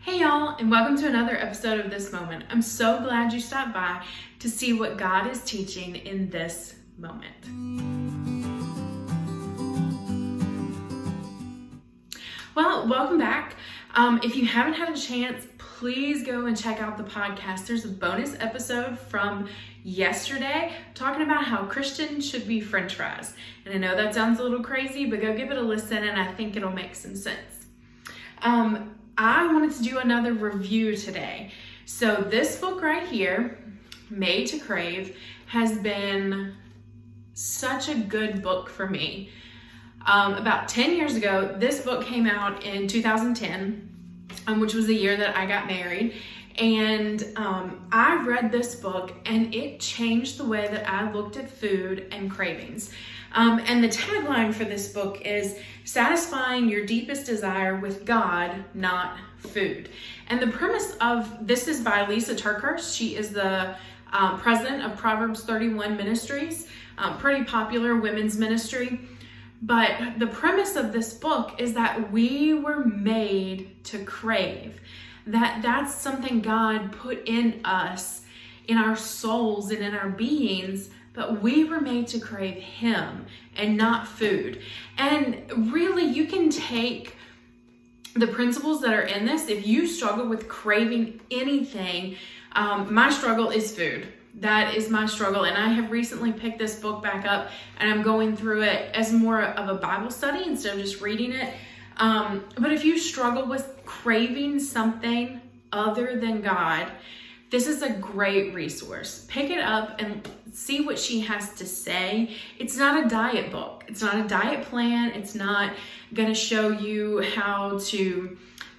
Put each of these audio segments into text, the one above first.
Hey, y'all, and welcome to another episode of This Moment. I'm so glad you stopped by to see what God is teaching in this moment. Well, welcome back. Um, if you haven't had a chance, please go and check out the podcast. There's a bonus episode from yesterday talking about how Christians should be french fries. And I know that sounds a little crazy, but go give it a listen and I think it'll make some sense. Um, I wanted to do another review today. So, this book right here, Made to Crave, has been such a good book for me. Um, about 10 years ago, this book came out in 2010, um, which was the year that I got married. And um, I read this book and it changed the way that I looked at food and cravings. Um, and the tagline for this book is satisfying your deepest desire with God, not food. And the premise of this is by Lisa TerKeurst. She is the um, president of Proverbs 31 Ministries, um, pretty popular women's ministry. But the premise of this book is that we were made to crave. That that's something God put in us, in our souls and in our beings but we were made to crave Him and not food. And really, you can take the principles that are in this. If you struggle with craving anything, um, my struggle is food. That is my struggle. And I have recently picked this book back up and I'm going through it as more of a Bible study instead of just reading it. Um, but if you struggle with craving something other than God, this is a great resource. Pick it up and see what she has to say. It's not a diet book, it's not a diet plan, it's not to show you how to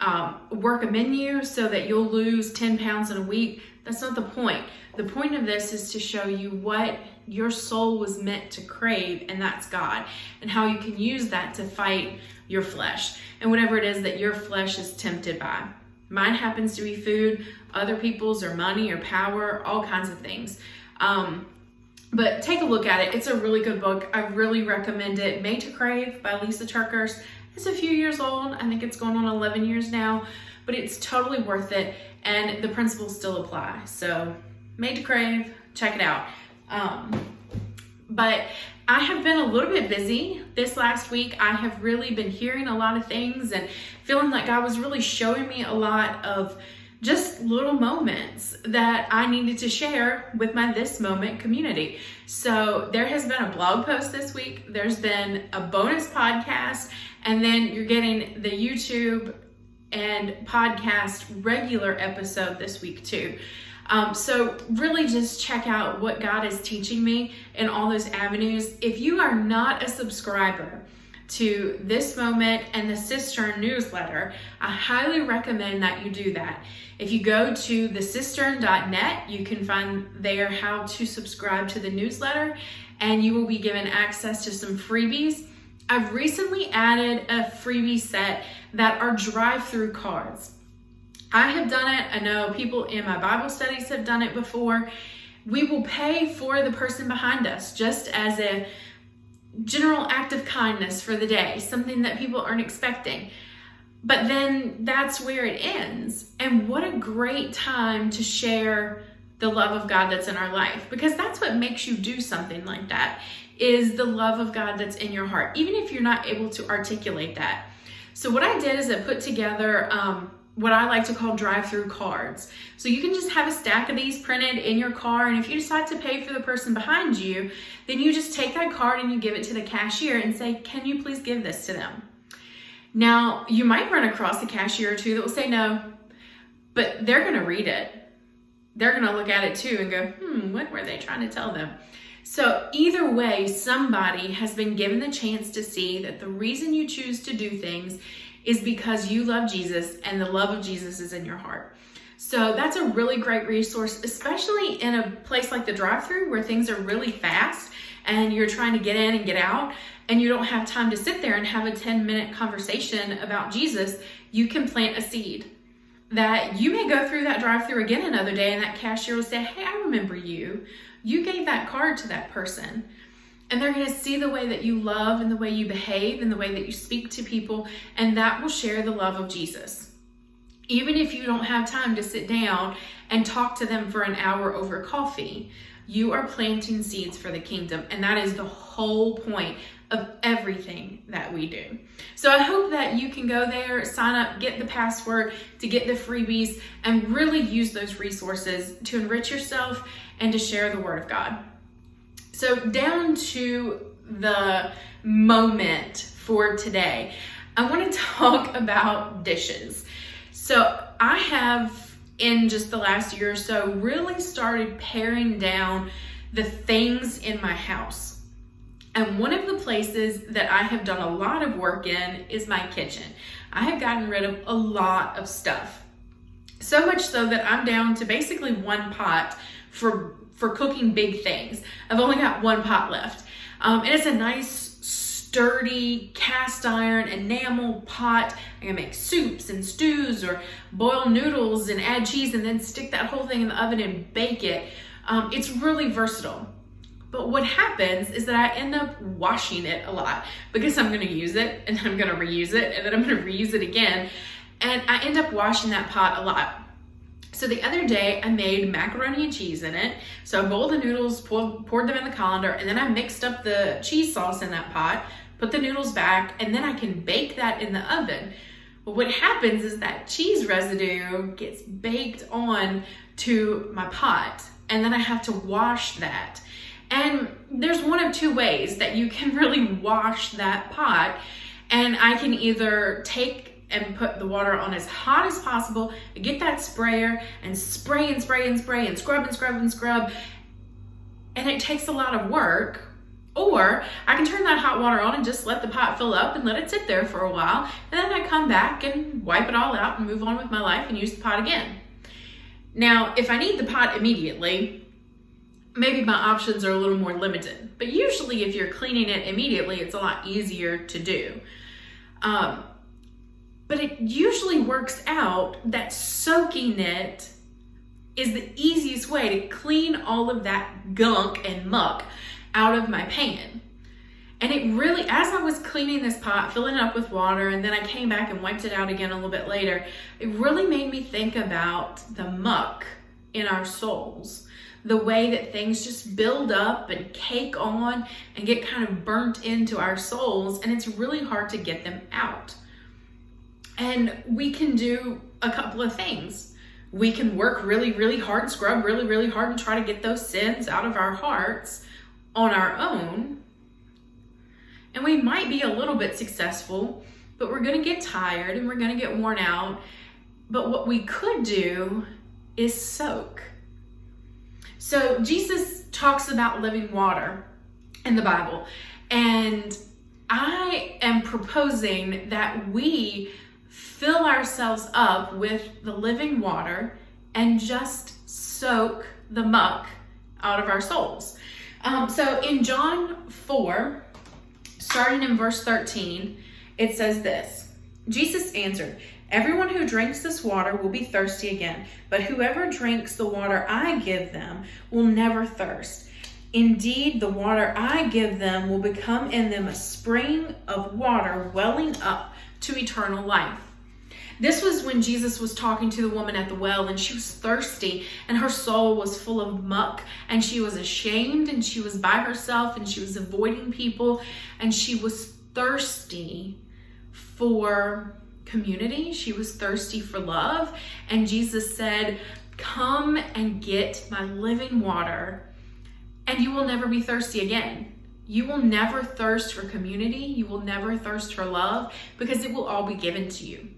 um, work a menu so that you'll lose 10 pounds in a week. That's not the point. The point of this is to show you what your soul was meant to crave, and that's God, and how you can use that to fight your flesh and whatever it is that your flesh is tempted by. Mine happens to be food, other people's or money or power, all kinds of things. Um, but take a look at it. It's a really good book. I really recommend it. Made to Crave by Lisa TerKeurst. It's a few years old. I think it's going on 11 years now, but it's totally worth it. And the principles still apply. So, Made to Crave, check it out. Um, but I have been a little bit busy this last week. I have really been hearing a lot of things and feeling like God was really showing me a lot of just little moments that I needed to share with my This Moment community. So there has been a blog post this week, there's been a bonus podcast, and then you're getting the YouTube and podcast regular episode this week too. Um, so, really, just check out what God is teaching me in all those avenues. If you are not a subscriber to this moment and the Cistern newsletter, I highly recommend that you do that. If you go to thecistern.net, you can find there how to subscribe to the newsletter and you will be given access to some freebies. I've recently added a freebie set that are drive through cards. I have done it. I know people in my Bible studies have done it before. We will pay for the person behind us just as a general act of kindness for the day, something that people aren't expecting. But then that's where it ends. And what a great time to share the love of God that's in our life because that's what makes you do something like that is the love of God that's in your heart, even if you're not able to articulate that. So, what I did is I put together um, what I like to call drive through cards. So you can just have a stack of these printed in your car, and if you decide to pay for the person behind you, then you just take that card and you give it to the cashier and say, Can you please give this to them? Now, you might run across a cashier or two that will say no, but they're to read it. They're to look at it too and go, Hmm, what were they trying to tell them? So, either way, somebody has been given the chance to see that the reason you choose to do things is because you love Jesus and the love of Jesus is in your heart. So that's a really great resource, especially in a place like the drive through where things are really fast and you're trying to get in and get out and you don't have time to sit there and have a 10 minute conversation about Jesus. You can plant a seed that you may go through that drive through again another day and that cashier will say, Hey, I remember you. You gave that card to that person and they're going to see the way that you love and the way you behave and the way that you speak to people, and that will share the love of Jesus. Even if you don't have time to sit down and talk to them for an hour over coffee, you are planting seeds for the kingdom. And that is the whole point of everything that we do. So I hope that you can go there, sign up, get the password to get the freebies, and really use those resources to enrich yourself and to share the Word of God. So, down to the moment for today, I want to talk about dishes. So, I have in just the last year or so really started paring down the things in my house. And one of the places that I have done a lot of work in is my kitchen. I have gotten rid of a lot of stuff. So much so that I'm down to basically one pot for for cooking big things. I've only got one pot left. Um, and it's a nice sturdy cast iron enamel pot. I can make soups and stews or boil noodles and add cheese and then stick that whole thing in the oven and bake it. Um, it's really versatile. But what happens is that I end up washing it a lot because I'm to use it and then I'm to reuse it and then I'm to reuse it again. And I end up washing that pot a lot. So the other day I made macaroni and cheese in it. So I boiled the noodles, poured, them in the colander, and then I mixed up the cheese sauce in that pot put the noodles back, and then I can bake that in the oven. But what happens is that cheese residue gets baked on to my pot, and then I have to wash that. And there's one of two ways that you can really wash that pot. And I can either take and put the water on as hot as possible, get that sprayer and spray and spray and spray and scrub and scrub and scrub. And it takes a lot of work, or I can turn that hot water on and just let the pot fill up and let it sit there for a while. And then I come back and wipe it all out and move on with my life and use the pot again. Now, if I need the pot immediately, maybe my options are a little more limited. But usually, if you're cleaning it immediately, it's a lot easier to do. Um, but it usually works out that soaking it is the easiest way to clean all of that gunk and muck out of my pan. And it really, as I was cleaning this pot, filling it up with water, and then I came back and wiped it out again a little bit later, it really made me think about the muck in our souls. The way that things just build up and cake on and get kind of burnt into our souls, and it's really hard to get them out. And we can do a couple of things. We can work really, really hard, scrub really, really hard, and try to get those sins out of our hearts on our own. And we might be a little bit successful, but we're going to get tired and we're going to get worn out. But what we could do is soak. So Jesus talks about living water in the Bible. And I am proposing that we fill ourselves up with the living water and just soak the muck out of our souls. Um, so in John 4, starting in verse 13, it says this Jesus answered, Everyone who drinks this water will be thirsty again, but whoever drinks the water I give them will never thirst. Indeed, the water I give them will become in them a spring of water welling up to eternal life. This was when Jesus was talking to the woman at the well, and she was thirsty, and her soul was full of muck, and she was ashamed, and she was by herself, and she was avoiding people, and she was thirsty for community. She was thirsty for love. And Jesus said, Come and get my living water, and you will never be thirsty again. You will never thirst for community. You will never thirst for love because it will all be given to you.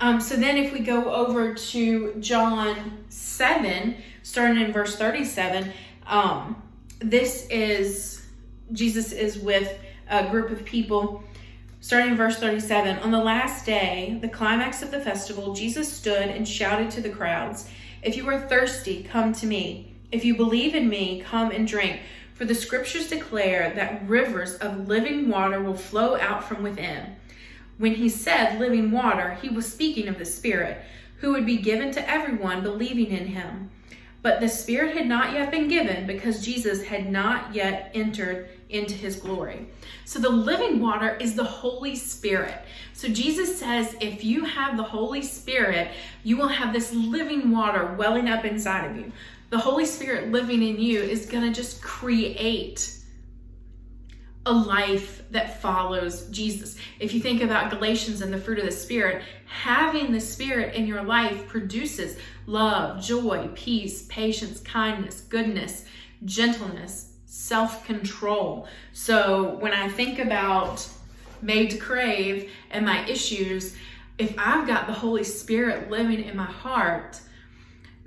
Um, so then, if we go over to John 7, starting in verse 37, um, this is Jesus is with a group of people. Starting in verse 37, on the last day, the climax of the festival, Jesus stood and shouted to the crowds, If you are thirsty, come to me. If you believe in me, come and drink. For the scriptures declare that rivers of living water will flow out from within. When he said living water, he was speaking of the Spirit, who would be given to everyone believing in him. But the Spirit had not yet been given because Jesus had not yet entered into his glory. So the living water is the Holy Spirit. So Jesus says if you have the Holy Spirit, you will have this living water welling up inside of you. The Holy Spirit living in you is going to just create a life that follows Jesus. If you think about Galatians and the fruit of the Spirit, having the Spirit in your life produces love, joy, peace, patience, kindness, goodness, gentleness, self control. So when I think about made to crave and my issues, if I've got the Holy Spirit living in my heart,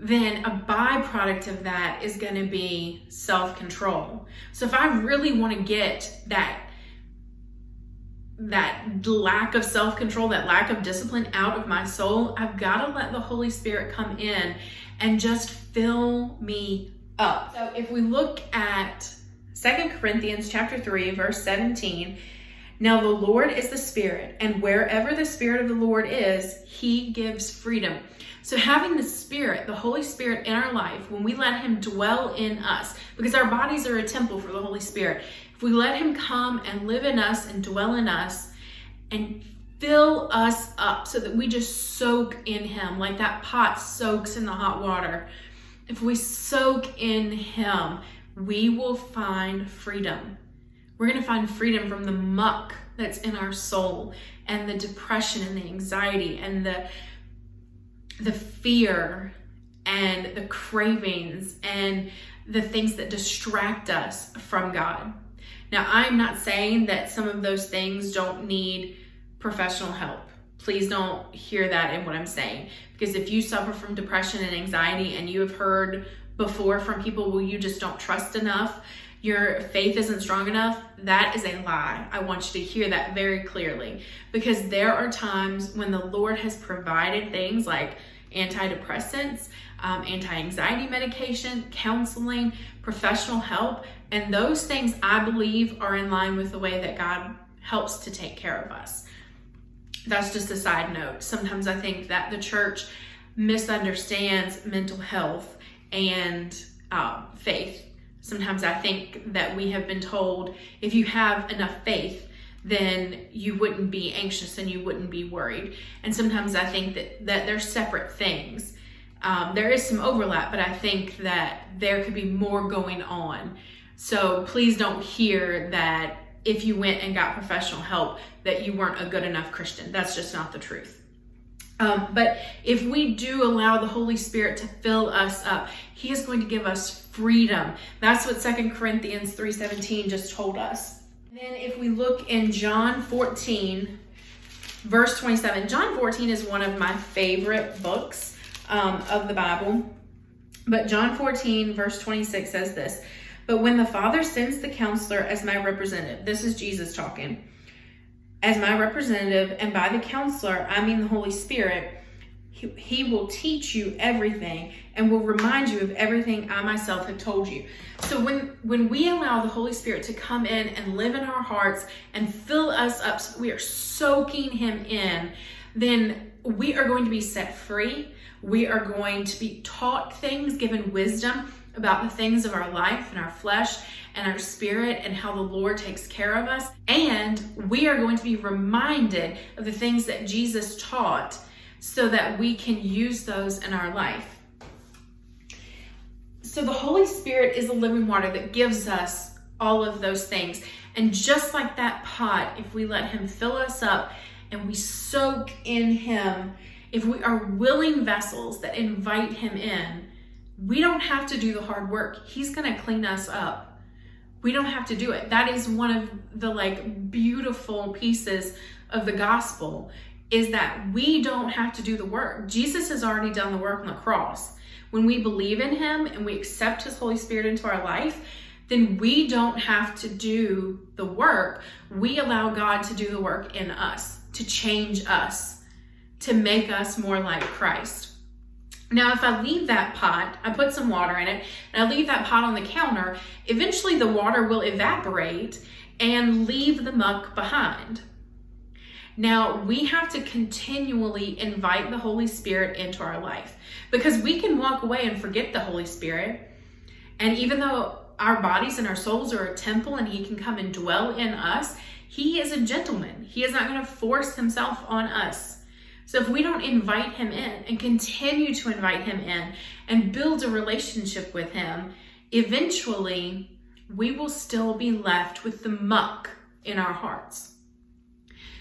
then a byproduct of that is going to be self control. So if I really want to get that that lack of self control, that lack of discipline out of my soul, I've got to let the Holy Spirit come in and just fill me up. So if we look at Second Corinthians chapter 3 verse 17, now the Lord is the Spirit, and wherever the Spirit of the Lord is, he gives freedom. So, having the Spirit, the Holy Spirit in our life, when we let Him dwell in us, because our bodies are a temple for the Holy Spirit, if we let Him come and live in us and dwell in us and fill us up so that we just soak in Him, like that pot soaks in the hot water, if we soak in Him, we will find freedom. We're going to find freedom from the muck that's in our soul and the depression and the anxiety and the the fear and the cravings and the things that distract us from God. Now, I'm not saying that some of those things don't need professional help. Please don't hear that in what I'm saying. Because if you suffer from depression and anxiety and you have heard before from people, well, you just don't trust enough, your faith isn't strong enough, that is a lie. I want you to hear that very clearly because there are times when the Lord has provided things like antidepressants, um, anti anxiety medication, counseling, professional help, and those things I believe are in line with the way that God helps to take care of us. That's just a side note. Sometimes I think that the church misunderstands mental health and uh, faith Sometimes I think that we have been told if you have enough faith, then you wouldn't be anxious and you wouldn't be worried. And sometimes I think that, that they're separate things. Um, there is some overlap, but I think that there could be more going on. So please don't hear that if you went and got professional help that you weren't a good enough Christian. That's just not the truth. Um, but if we do allow the Holy Spirit to fill us up, He is going to give us freedom. That's what Second Corinthians 3:17 just told us. And then if we look in John 14, verse 27, John 14 is one of my favorite books um, of the Bible. But John 14, verse 26 says this But when the Father sends the counselor as my representative, this is Jesus talking as my representative, and by the counselor, I mean the Holy Spirit, he, will teach you everything and will remind you of everything I myself have told you. So when when we allow the Holy Spirit to come in and live in our hearts and fill us up so we are soaking him in, then we are going to be set free. We are going to be taught things, given wisdom about the things of our life and our flesh and our spirit and how the Lord takes care of us. And we are going to be reminded of the things that Jesus taught so that we can use those in our life. So the Holy Spirit is the living water that gives us all of those things. And just like that pot, if we let Him fill us up and we soak in Him, if we are willing vessels that invite Him in, we don't have to do the hard work. He's going to clean us up. We don't have to do it. That is one of the like beautiful pieces of the gospel is that we don't have to do the work. Jesus has already done the work on the cross. When we believe in him and we accept his Holy Spirit into our life, then we don't have to do the work. We allow God to do the work in us, to change us, to make us more like Christ. Now, if I leave that pot, I put some water in it, and I leave that pot on the counter, eventually the water will evaporate and leave the muck behind. Now, we have to continually invite the Holy Spirit into our life because we can walk away and forget the Holy Spirit. And even though our bodies and our souls are a temple and he can come and dwell in us, he is a gentleman. He is not going to force himself on us. So if we don't invite him in and continue to invite him in and build a relationship with him, eventually we will still be left with the muck in our hearts.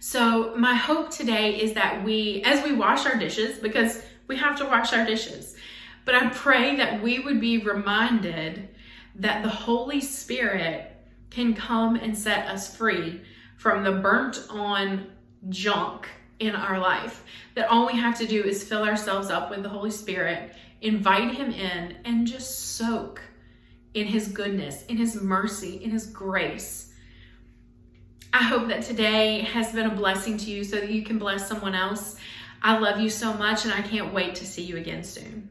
So, my hope today is that we, as we wash our dishes, because we have to wash our dishes, but I pray that we would be reminded that the Holy Spirit can come and set us free from the burnt on junk in our life. That all we have to do is fill ourselves up with the Holy Spirit, invite Him in, and just soak in His goodness, in His mercy, in His grace. I hope that today has been a blessing to you so that you can bless someone else. I love you so much, and I can't wait to see you again soon.